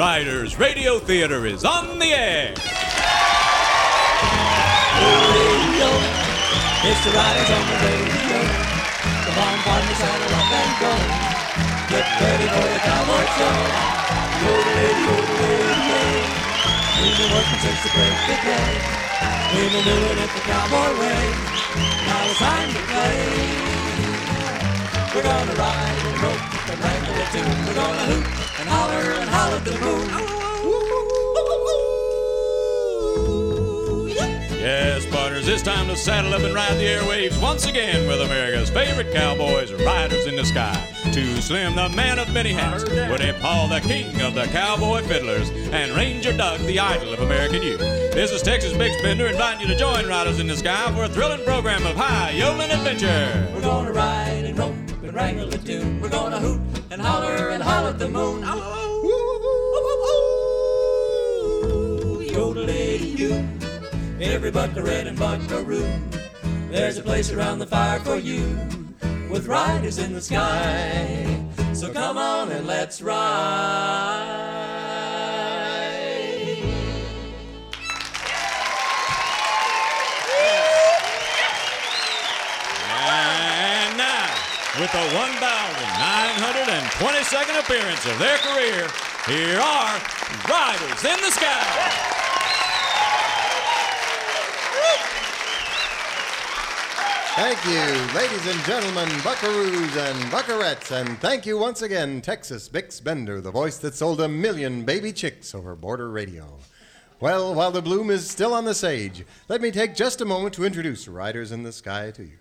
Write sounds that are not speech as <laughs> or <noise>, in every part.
Riders Radio Theater is on the air. radio. It's the riders on the radio. Come on, partner, saddle up and go. Get ready for the cowboy show. Yodelay, yodelay, We've been working since the break of day. We've been doing it the cowboy way. Now it's time to play. We're gonna ride and rope and wrangle a tune. We're gonna hoot and holler and holler at the moon. Yes, partners, it's time to saddle up and ride the airwaves once again with America's favorite cowboys, Riders in the Sky. Too Slim, the man of many hats, Woody Paul, the king of the cowboy fiddlers, and Ranger Doug, the idol of American youth. This is Texas Bix Bender inviting you to join Riders in the Sky for a thrilling program of high yodeling adventure. We're gonna ride and wrangle a tune. We're gonna hoot and holler and holler at the moon. Yodelay you, every buckaroo and buckaroo. There's a place around the fire for you, with riders in the sky. So come on and let's ride. With the 1,922nd appearance of their career, here are Riders in the Sky. Thank you, ladies and gentlemen, buckaroos and buckarettes, and thank you once again, Texas Bix Bender, the voice that sold a million baby chicks over border radio. Well, while the bloom is still on the sage, let me take just a moment to introduce Riders in the Sky to you.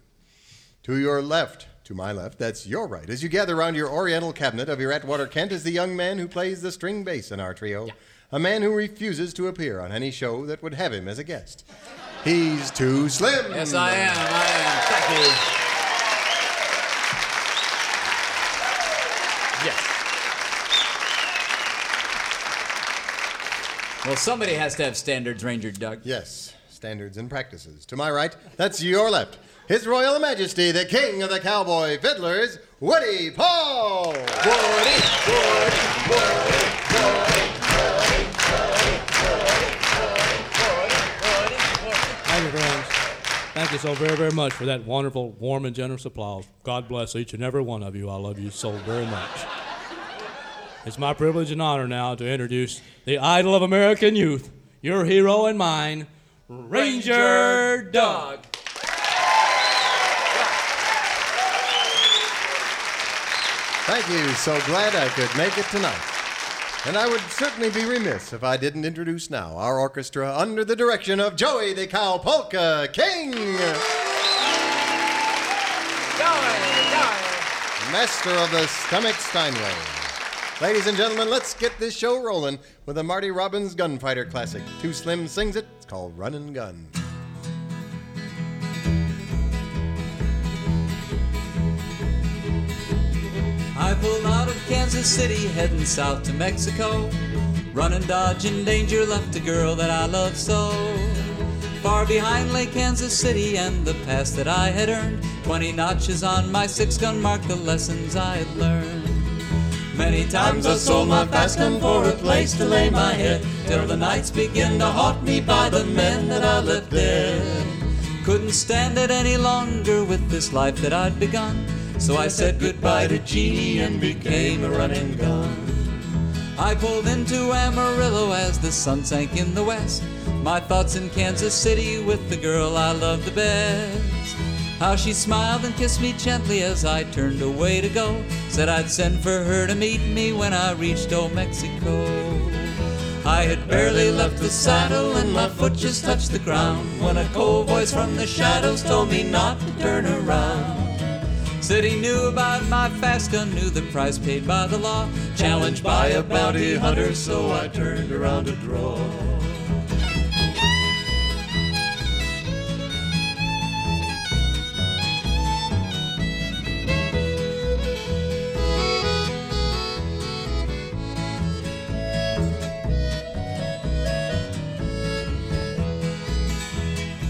To your left, to my left, that's your right, as you gather around your oriental cabinet of your Atwater Kent is the young man who plays the string bass in our trio, a man who refuses to appear on any show that would have him as a guest. He's too slim. Yes, I am. I am. Thank you. Yes. Well, somebody has to have standards, Ranger Doug. Yes, standards and practices. To my right, that's your left. His Royal Majesty, the King of the Cowboy Fiddlers, Woody Paul. Woody, Woody, Woody, Thank you, friends. Thank you so very, very much for that wonderful, warm, and generous applause. God bless each and every one of you. I love you so very much. It's my privilege and honor now to introduce the idol of American youth, your hero and mine, Ranger Doug. Thank you. So glad I could make it tonight. And I would certainly be remiss if I didn't introduce now our orchestra under the direction of Joey the Cowpolka King. Joey, master of the Stomach Steinway. Ladies and gentlemen, let's get this show rolling with a Marty Robbins gunfighter classic. Too Slim sings it. It's called Running Gun. Pulled out of Kansas City, heading south to Mexico. Running, dodging danger, left a girl that I love so. Far behind lay Kansas City and the past that I had earned. Twenty notches on my six gun marked the lessons I had learned. Many times I sold my fast gun for a place to lay my head, till the nights begin to haunt me by the men that I left dead. Couldn't stand it any longer with this life that I'd begun. So I said goodbye to Jeannie and became a running gun. I pulled into Amarillo as the sun sank in the west. My thoughts in Kansas City with the girl I loved the best. How she smiled and kissed me gently as I turned away to go. Said I'd send for her to meet me when I reached old Mexico. I had barely left the saddle and my foot just touched the ground when a cold voice from the shadows told me not to turn around. Said he knew about my fast gun, knew the price paid by the law, challenged by a bounty hunter, so I turned around to draw.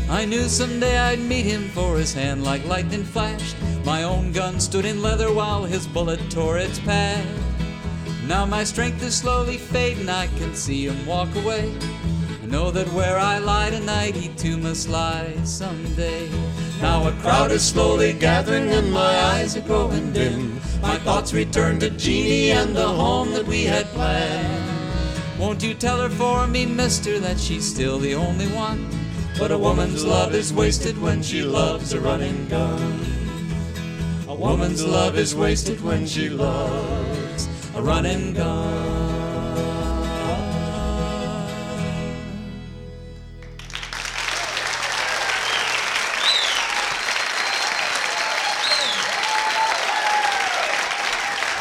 I knew someday I'd meet him, for his hand like lightning flashed. My own gun stood in leather while his bullet tore its pad. Now my strength is slowly fading, I can see him walk away. I know that where I lie tonight, he too must lie someday. Now a crowd is slowly gathering and my eyes are growing dim. My thoughts return to Jeannie and the home that we had planned. Won't you tell her for me, mister, that she's still the only one? But a woman's love is wasted when she loves a running gun. A woman's love is wasted when she loves a running gun.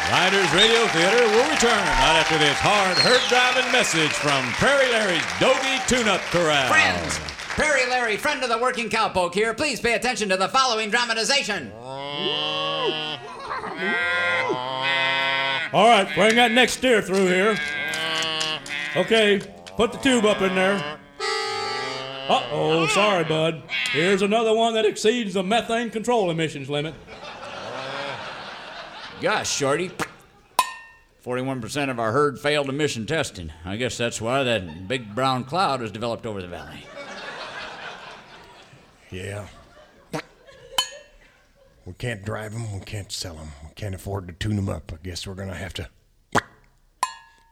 Riders Radio Theater will return right after this hard herd driving message from Prairie Larry's Doggy Tune-Up Corral. Friends, Prairie Larry, friend of the working cowpoke here, please pay attention to the following dramatization. Oh. All right, bring that next steer through here. Okay, put the tube up in there. Uh oh, sorry, bud. Here's another one that exceeds the methane control emissions limit. Gosh, Shorty. 41% of our herd failed emission testing. I guess that's why that big brown cloud has developed over the valley. Yeah. We can't drive them. We can't sell them. We can't afford to tune them up. I guess we're going to have to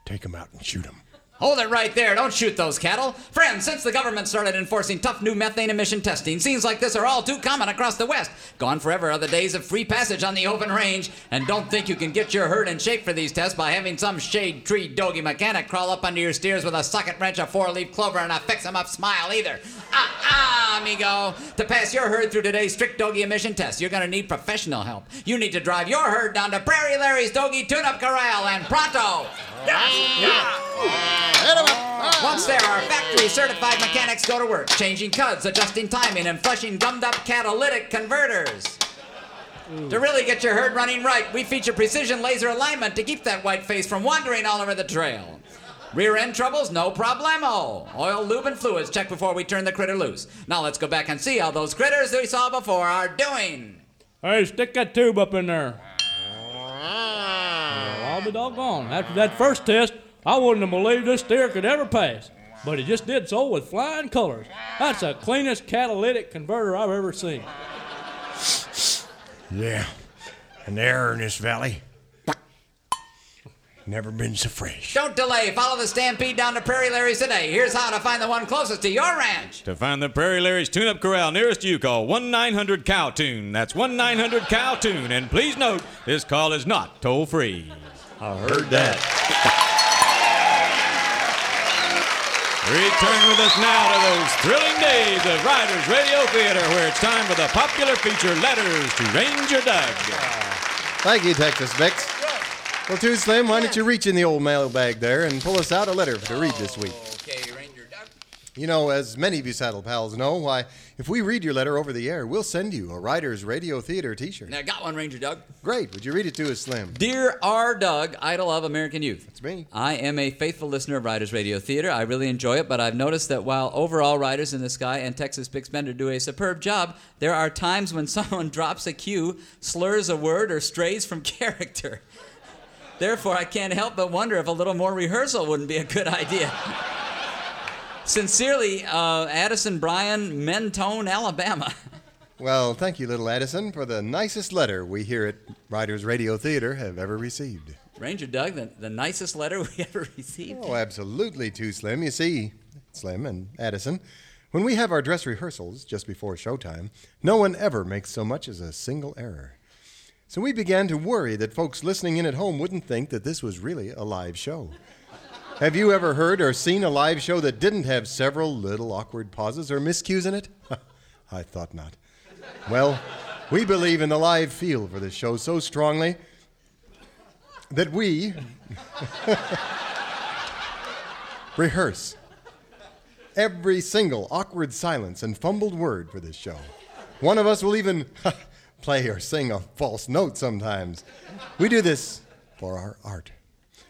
take them out and shoot them. Hold it right there. Don't shoot those cattle. Friends, since the government started enforcing tough new methane emission testing, scenes like this are all too common across the West. Gone forever are the days of free passage on the open range. And don't think you can get your herd in shape for these tests by having some shade tree doggy mechanic crawl up under your steers with a socket wrench, a four leaf clover, and a fix 'em up smile either. Ah, ah, amigo. To pass your herd through today's strict doggy emission test, you're gonna need professional help. You need to drive your herd down to Prairie Larry's Doggy Tune Up Corral and pronto. Once there, our factory certified mechanics go to work, changing cuds, adjusting timing, and flushing gummed up catalytic converters. To really get your herd running right, we feature precision laser alignment to keep that white face from wandering all over the trail. Rear end troubles, no problemo. Oil, lube, and fluids check before we turn the critter loose. Now let's go back and see how those critters we saw before are doing. Hey, stick that tube up in there. Ah. Well, I'll be doggone. After that first test, I wouldn't have believed this steer could ever pass. But he just did so with flying colors. That's the cleanest catalytic converter I've ever seen. Yeah. An air in this valley. Never been so fresh. Don't delay. Follow the stampede down to Prairie Larry's today. Here's how to find the one closest to your ranch. To find the Prairie Larry's Tune-Up Corral nearest you, call 1-900-COW-TUNE. That's 1-900-COW-TUNE. And please note, this call is not toll-free. I heard that. Return with us now to those thrilling days of Riders Radio Theater, where it's time for the popular feature Letters to Ranger Doug. Thank you, Texas Bix. Well, too Slim, why don't you reach in the old mailbag there and pull us out a letter to read this week? Okay, Ranger Doug. You know, as many of you saddle pals know, why, if we read your letter over the air, we'll send you a Riders Radio Theater t-shirt. Now, I got one, Ranger Doug. Great. Would you read it to us, Slim? Dear R. Doug, idol of American youth. It's me. I am a faithful listener of Riders Radio Theater. I really enjoy it, but I've noticed that while overall Riders in the Sky and Texas Bix Bender do a superb job, there are times when <laughs> someone drops a cue, slurs a word, or strays from <laughs> character. Therefore, I can't help but wonder if a little more rehearsal wouldn't be a good idea. <laughs> Sincerely, uh, Addison Bryan, Mentone, Alabama. <laughs> Well, thank you, little Addison, for the nicest letter we here at Riders Radio Theater have ever received. Ranger Doug, the, the nicest letter <laughs> we ever received. Oh, absolutely, too Slim. You see, Slim and Addison, when we have our dress rehearsals just before showtime, no one ever makes so much as a single error. So we began to worry that folks listening in at home wouldn't think that this was really a live show. Have you ever heard or seen a live show that didn't have several little awkward pauses or miscues in it? <laughs> I thought not. Well, we believe in the live feel for this show so strongly that we <laughs> rehearse every single awkward silence and fumbled word for this show. One of us will even <laughs> play or sing a false note sometimes. We do this for our art.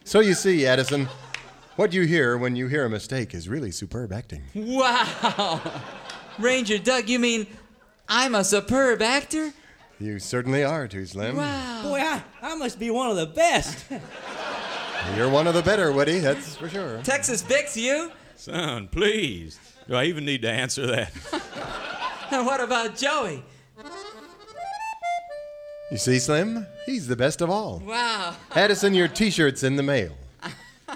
So you see, Addison, what you hear when you hear a mistake is really superb acting. Wow! <laughs> Ranger Doug, you mean I'm a superb actor? You certainly are, Too Slim. Wow. Boy, I, I must be one of the best. <laughs> You're one of the better, Woody, that's for sure. Texas Bix, you? Son, please. Do I even need to answer that? <laughs> And what about Joey? You see, Slim? He's the best of all. Wow. Addison, your t shirt's in the mail.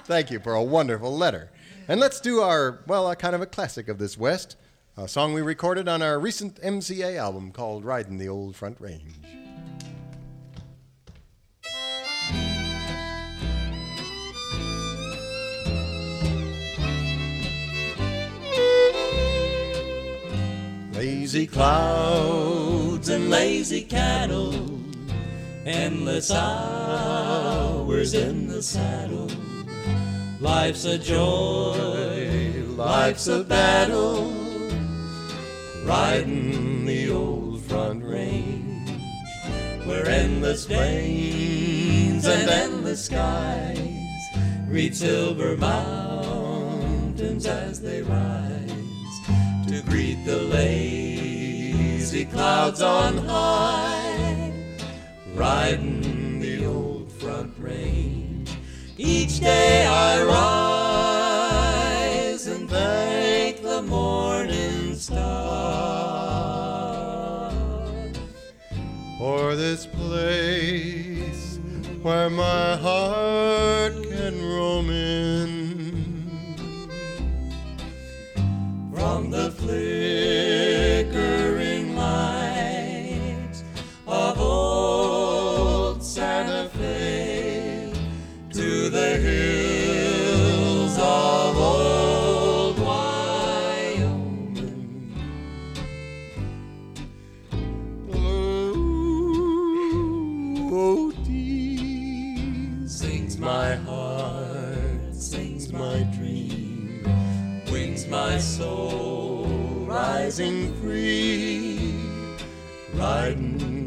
Thank you for a wonderful letter. And let's do our, well, a kind of a classic of this West, a song we recorded on our recent MCA album called Riding the Old Front Range. Lazy clouds and lazy cattle, endless hours in the saddle. Life's a joy, life's a battle, riding the old front range, where endless plains and endless skies read silver mountains as they rise to greet the lazy clouds on high, riding the old front range. Where my heart free, riding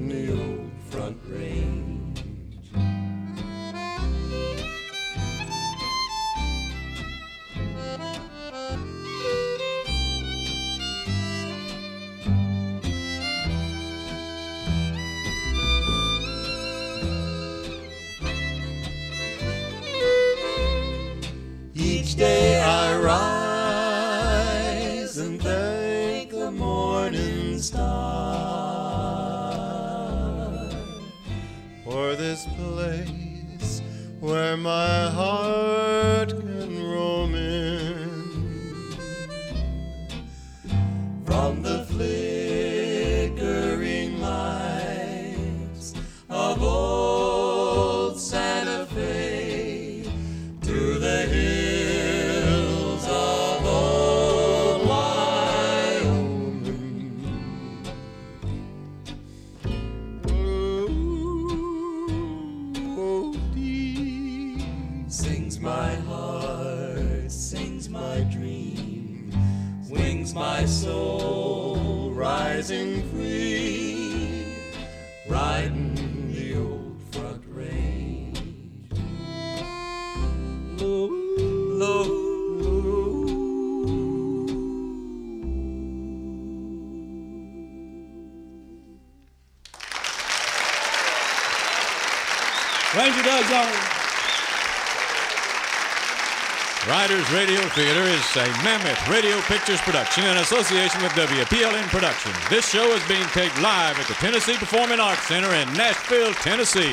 Riders Radio Theater is a Mammoth Radio Pictures production in association with WPLN Productions. This show is being taped live at the Tennessee Performing Arts Center in Nashville, Tennessee.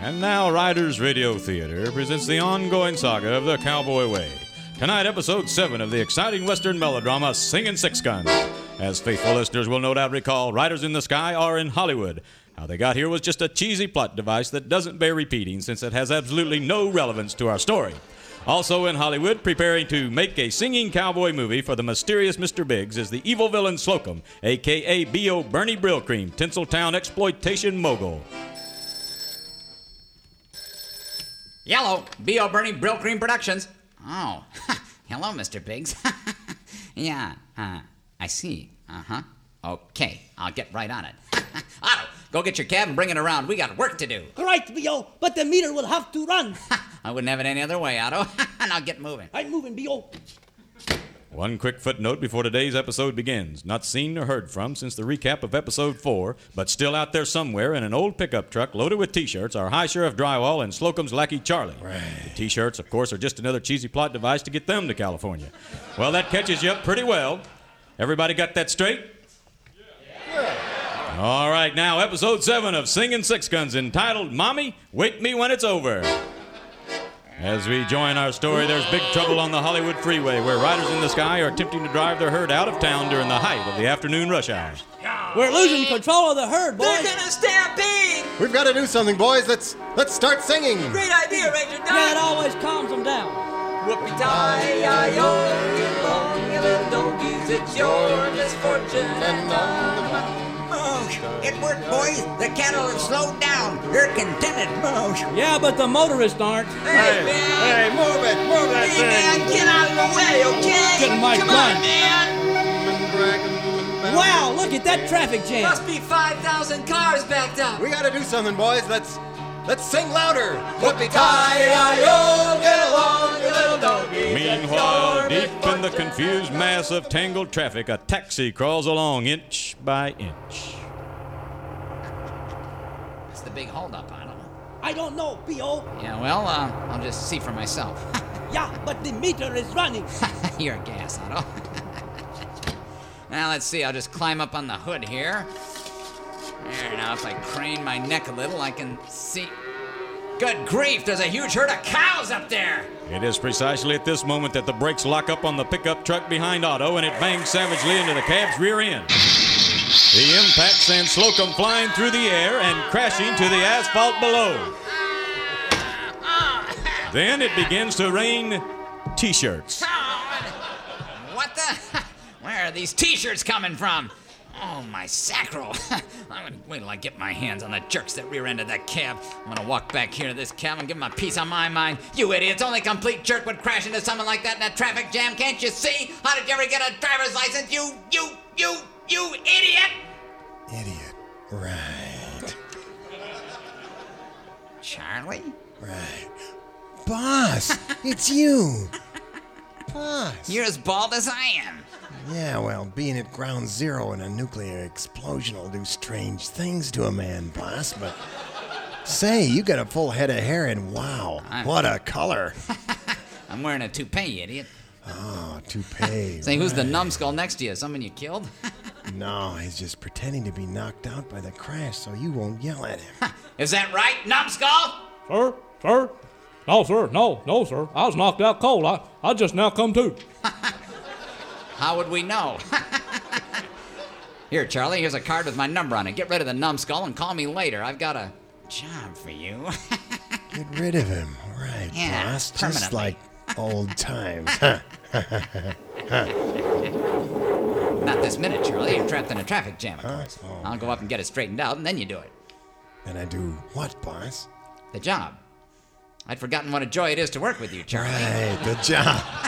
And now, Riders Radio Theater presents the ongoing saga of the Cowboy Way. Tonight, episode 7 of the exciting Western melodrama Singing Six Guns. As faithful listeners will no doubt recall, Riders in the Sky are in Hollywood. How they got here was just a cheesy plot device that doesn't bear repeating since it has absolutely no relevance to our story. Also in Hollywood, preparing to make a singing cowboy movie for the mysterious Mr. Biggs is the evil villain Slocum, aka B.O. Bernie Brillcream, Tinseltown exploitation mogul. Yellow, B.O. Bernie Brill Cream Productions. Oh, <laughs> hello, Mr. Biggs. <laughs> yeah, uh, I see. Uh huh. Okay, I'll get right on it. <laughs> Otto, go get your cab and bring it around. We got work to do. Right, B.O., but the meter will have to run. <laughs> I wouldn't have it any other way, Otto. <laughs> now get moving. I'm moving, B.O. One quick footnote before today's episode begins. Not seen or heard from since the recap of episode 4, but still out there somewhere in an old pickup truck loaded with t shirts are High Sheriff Drywall and Slocum's Lackey Charlie. Right. The t shirts, of course, are just another cheesy plot device to get them to California. Well, that catches you up pretty well. Everybody got that straight? Yeah. All right, now episode 7 of Singing Six Guns entitled Mommy, Wake Me When It's Over. As we join our story, there's big trouble on the Hollywood freeway where riders in the sky are attempting to drive their herd out of town during the height of the afternoon rush hour. We're losing control of the herd, boys. They're boys. gonna stampede! We've got to do something, boys. Let's let's start singing. Great idea, Ranger Yeah, it always calms them down. Whoopie tie, yi yo, donkeys, it's your misfortune and none Moosh! It worked, boys. The cattle have slowed down. They're contented, Moosh. Yeah, but the motorists aren't. Hey, man! move it, move that Hey, man, get out of the way, okay? Getting my Come gun. on, man! Wow, look at that traffic jam. Must be 5,000 cars backed up. We got to do something, boys. Let's let's sing louder. Whoopie tie, yi yo, get along, you little donkeys, Meanwhile, deep in the confused mass of tangled traffic, a taxi crawls along inch by inch. What's the big holdup, Otto? I don't know, B.O. Yeah, well, uh, I'll just see for myself. <laughs> Yeah, but the meter is running. <laughs> You're a gas, Otto. <laughs> now, let's see. I'll just climb up on the hood here. There, now, if I crane my neck a little, I can see. Good grief, there's a huge herd of cows up there! It is precisely at this moment that the brakes lock up on the pickup truck behind Otto and it bangs savagely into the cab's rear end. The impact sends Slocum flying through the air and crashing to the asphalt below. Then it begins to rain t shirts. What the? <laughs> Where are these t shirts coming from? Oh, my sacral. <laughs> I'm gonna wait till I get my hands on the jerks that rear ended that cab. I'm gonna walk back here to this cab and give them a piece on my mind. You idiots, only complete jerk would crash into someone like that in a traffic jam. Can't you see? How did you ever get a driver's license? You, you, you, you idiot! Idiot. Right. Charlie? Right. Boss, it's you. <laughs> Boss. You're as bald as I am. Yeah, well, being at ground zero in a nuclear explosion will do strange things to a man, boss, but. Say, you got a full head of hair, and wow, what a <laughs> color. I'm wearing a toupee, you idiot. Oh, toupee. <laughs> Say, who's the numbskull next to you? Someone you killed? <laughs> No, he's just pretending to be knocked out by the crash so you won't yell at him. Is that right, numbskull? Sir, sir. No, sir. No, no, sir. I was knocked out cold. I, I just now come to. How would we know? <laughs> Here, Charlie, here's a card with my number on it. Get rid of the numbskull and call me later. I've got a job for you. <laughs> Get rid of him. Right, Yeah, boss. Just like old <laughs> times. Not this minute, Charlie. You're trapped in a traffic jam, of course. Oh. I'll go up and get it straightened out, and then you do it. and I do what, boss? The job. I'd forgotten what a joy it is to work with you, Charlie. Right, the job.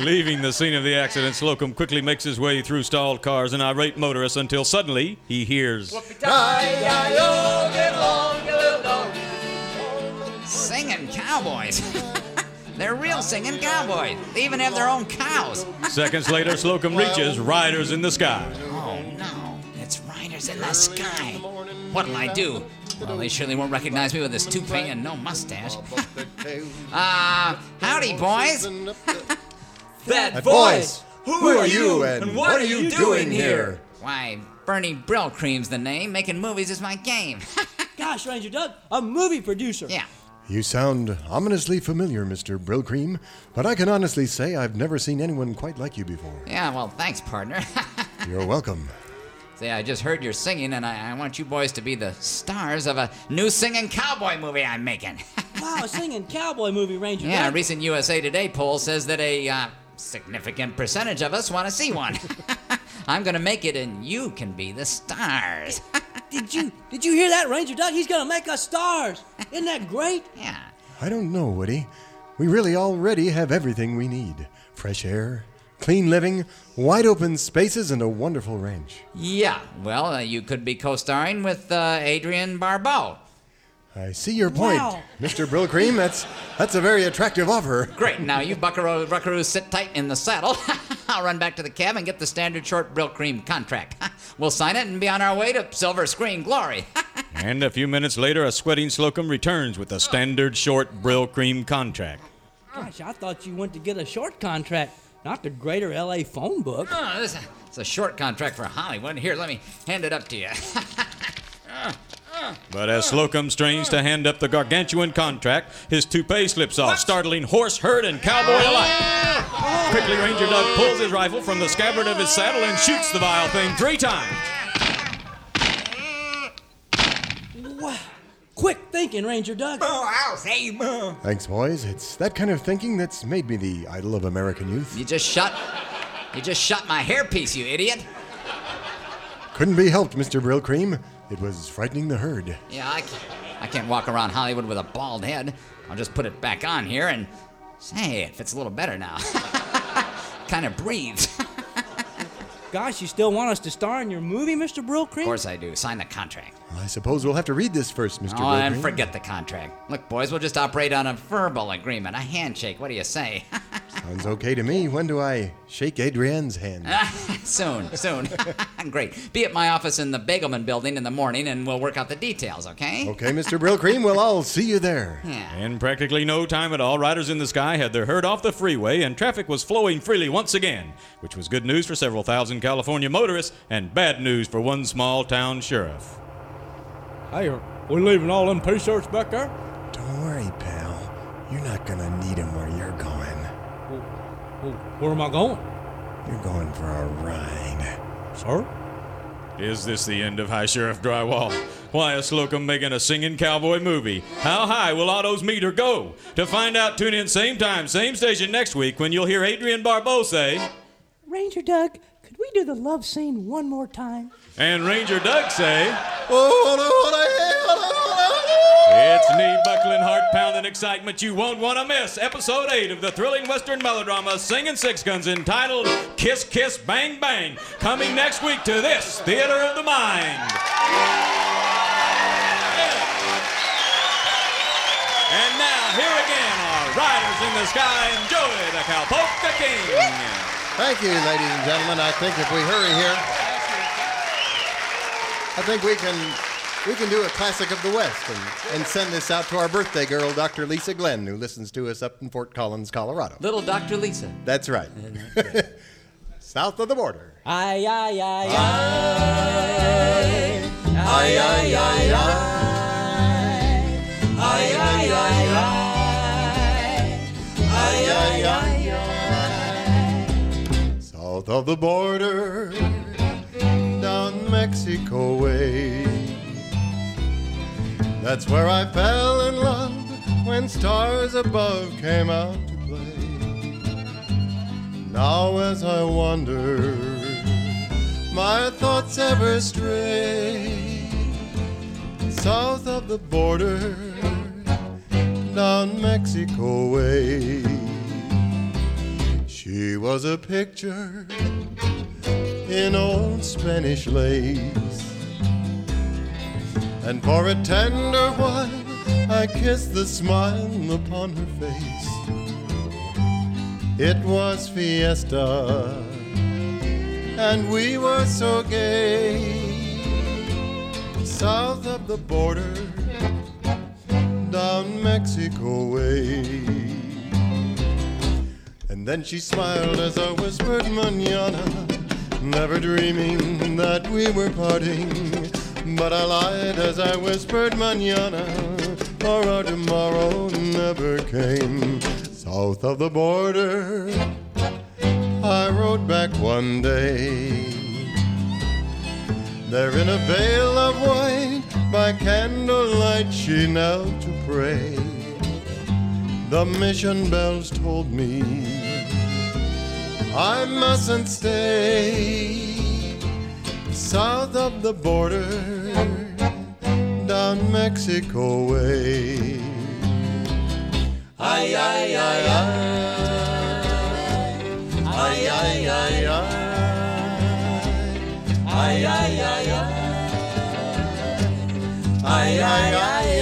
Leaving the scene of the accident, Slocum quickly makes his way through stalled cars and irate motorists until suddenly he hears. Tie, yi yo, get along, you little donkeys. Singing cowboys. <laughs> They're real singing cowboys. They even have their own cows. <laughs> Seconds later, Slocum reaches Riders in the Sky. Oh no, it's riders in the sky. What'll I do? Well, they surely won't recognize me with this toupee and no mustache. <laughs> uh, howdy, boys. That voice. Who, are you, and what, are you doing here? Why, Bernie Brill Cream's the name. Making movies is my game. <laughs> Gosh, Ranger Doug, a movie producer. yeah. You sound ominously familiar, Mr. Brillcream, but I can honestly say I've never seen anyone quite like you before. Yeah, well, thanks, partner. <laughs> You're welcome. See, I just heard you're singing, and I, I want you boys to be the stars of a new singing cowboy movie I'm making. <laughs> Wow, a singing cowboy movie, Ranger yeah, a recent USA Today poll says that a uh, significant percentage of us want to see one. <laughs> I'm gonna make it, and you can be the stars. <laughs> Did you did you hear that, Ranger Doug? He's gonna make us stars. Isn't that great? <laughs> yeah. I don't know, Woody. We really already have everything we need fresh air, clean living, wide open spaces, and a wonderful ranch. Yeah, well, uh, you could be co starring with uh, Adrienne Barbeau. I see your point, Wow. Mr. Brillcream. That's that's a very attractive offer. Great. Now you buckaroo, buckaroos sit tight in the saddle. <laughs> I'll run back to the cab and get the standard short Brill Cream contract. <laughs> we'll sign it and be on our way to silver screen glory. <laughs> And a few minutes later, a sweating Slocum returns with a standard short Brill Cream contract. Gosh, I thought you went to get a short contract, not the Greater LA phone book. oh, this, it's a short contract for Hollywood. Here, let me hand it up to you. But as Slocum strains to hand up the gargantuan contract, his toupee slips off, startling horse, herd, and cowboy alike. Quickly, Ranger Doug pulls his rifle from the scabbard of his saddle and shoots the vile thing three times. Wow. Quick thinking, Ranger Doug. Oh, I'll say, Thanks, boys. It's that kind of thinking that's made me the idol of American youth. you just shot. You just shot my hairpiece, you idiot. Couldn't be helped, Mr. Brillcream. It was frightening the herd. Yeah, I can't, I can't walk around Hollywood with a bald head. I'll just put it back on here and say it fits a little better now. <laughs> kind of breathes. <laughs> Gosh, you still want us to star in your movie, Mr. Brillcream? Of course I do. Sign the contract. I suppose we'll have to read this first, Mr. Oh, and Brillcream. forget the contract. Look, boys, we'll just operate on a verbal agreement, a handshake. What do you say? <laughs> Sounds okay to me. When do I shake Adrienne's hand? <laughs> soon, soon. <laughs> Great. Be at my office in the Bagelman building in the morning and we'll work out the details, okay? Okay, Mr. Brillcream. Well, I'll see you there. Yeah. In practically no time at all, riders in the sky had their herd off the freeway and traffic was flowing freely once again, which was good news for several thousand California motorists and bad news for one small town sheriff. Hey, are we leaving all them t-shirts back there? Don't worry, pal. You're not gonna need them where you're going. Well, where am I going? You're going for a ride. Sir? Is this the end of High Sheriff Drywall? Why is Slocum making a singing cowboy movie? How high will Otto's meter go? To find out, tune in same time, same station next week when you'll hear Adrienne Barbeau say, Ranger Doug, could we do the love scene one more time? and Ranger Doug say, Oh, It's knee buckling, heart pounding excitement you won't want to miss. Episode 8 of the thrilling Western melodrama Singing Six Guns entitled Kiss Kiss Bang Bang. Coming next week to this Theater of the Mind. And now, here again are Riders in the Sky and Joey the Cowpolka King. Thank you, ladies and gentlemen. I think if we hurry here, I think we can we can do a classic of the West and, and send this out to our birthday girl, Dr. Lisa Glenn, who listens to us up in Fort Collins, Colorado. Little Dr. Lisa. That's right. <laughs> South of the border. Aye, aye, aye, aye. Ah. Ay, ay, ay, ay. Ay, of the border, down Mexico way. That's where I fell in love when stars above came out to play. Now, as I wander, my thoughts ever stray. South of the border, down Mexico way. She was a picture in old Spanish lace. And for a tender while, I kissed the smile upon her face. It was fiesta, and we were so gay. South of the border, down Mexico way. And then she smiled as I whispered manana, never dreaming that we were parting. But I lied as I whispered manana, for our tomorrow never came. South of the border, I rode back one day. There in a veil of white, by candlelight, she knelt to pray. The mission bells told me I mustn't stay south of the border, down Mexico way. Ay, ay, ay, ay. Ay, ay, ay, ay. Ay, ay, ay, ay. Ay, ay, ay, ay.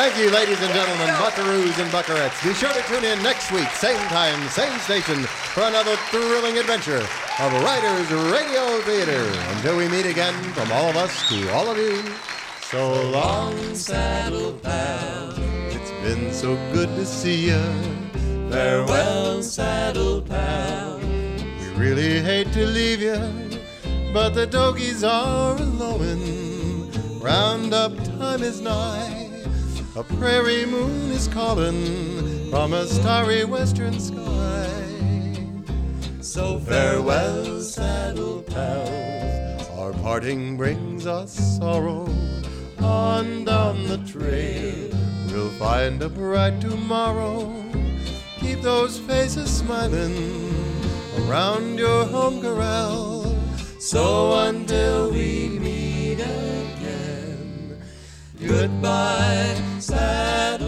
Thank you, ladies and gentlemen, buckaroos and buckarettes. Be sure to tune in next week, same time, same station, for another thrilling adventure of Riders Radio Theater. Until we meet again, from all of us to all of you, so long, saddle pal. It's been so good to see you. Farewell, saddle pal. We really hate to leave you, but the dogies are a-lowin'. Roundup time is nigh. A prairie moon is calling from a starry western sky. So farewell, saddle pals. Our parting brings us sorrow. On down the trail, we'll find a bright tomorrow. Keep those faces smiling around your home corral. So until we meet goodbye, saddle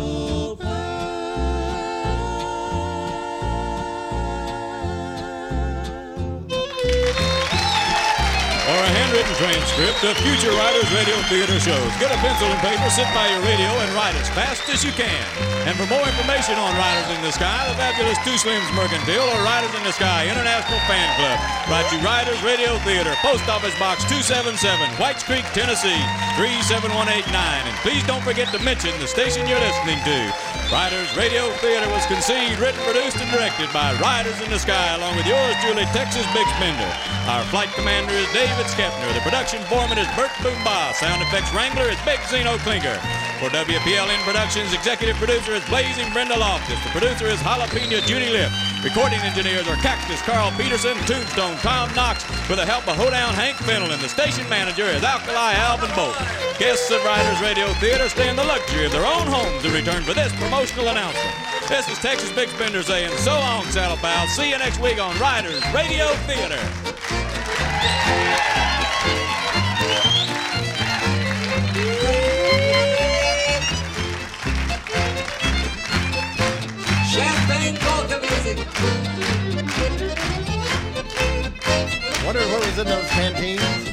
transcript of future Riders Radio Theater shows, get a pencil and paper, sit by your radio, and write as fast as you can. And for more information on Riders in the Sky, the fabulous Too Slim's Mercantile, or Riders in the Sky International Fan Club, write to Riders Radio Theater, Post Office Box 277, Whites Creek, Tennessee 37189. And please don't forget to mention the station you're listening to. Riders Radio Theater was conceived, written, produced, and directed by Riders in the Sky, along with yours truly, Texas Bix Bender. Our flight commander is David Skepner. The production foreman is Bert Boomba. Sound effects wrangler is Big Zeno Klinker. For WPLN Productions, executive producer is Blazing Brenda Loftus. The producer is Jalapeno Judy Lip. Recording engineers are Cactus Carl Peterson, Tombstone Tom Knox, with the help of Hoedown Hank Fennel, and the station manager is Alkali Alvin Bolt. Guests of Riders Radio Theater stay in the luxury of their own homes in return for this promotional announcement. This is Texas Bix Bender saying so long, Saddle Pals. See you next week on Riders Radio Theater. Wonder what was in those canteens?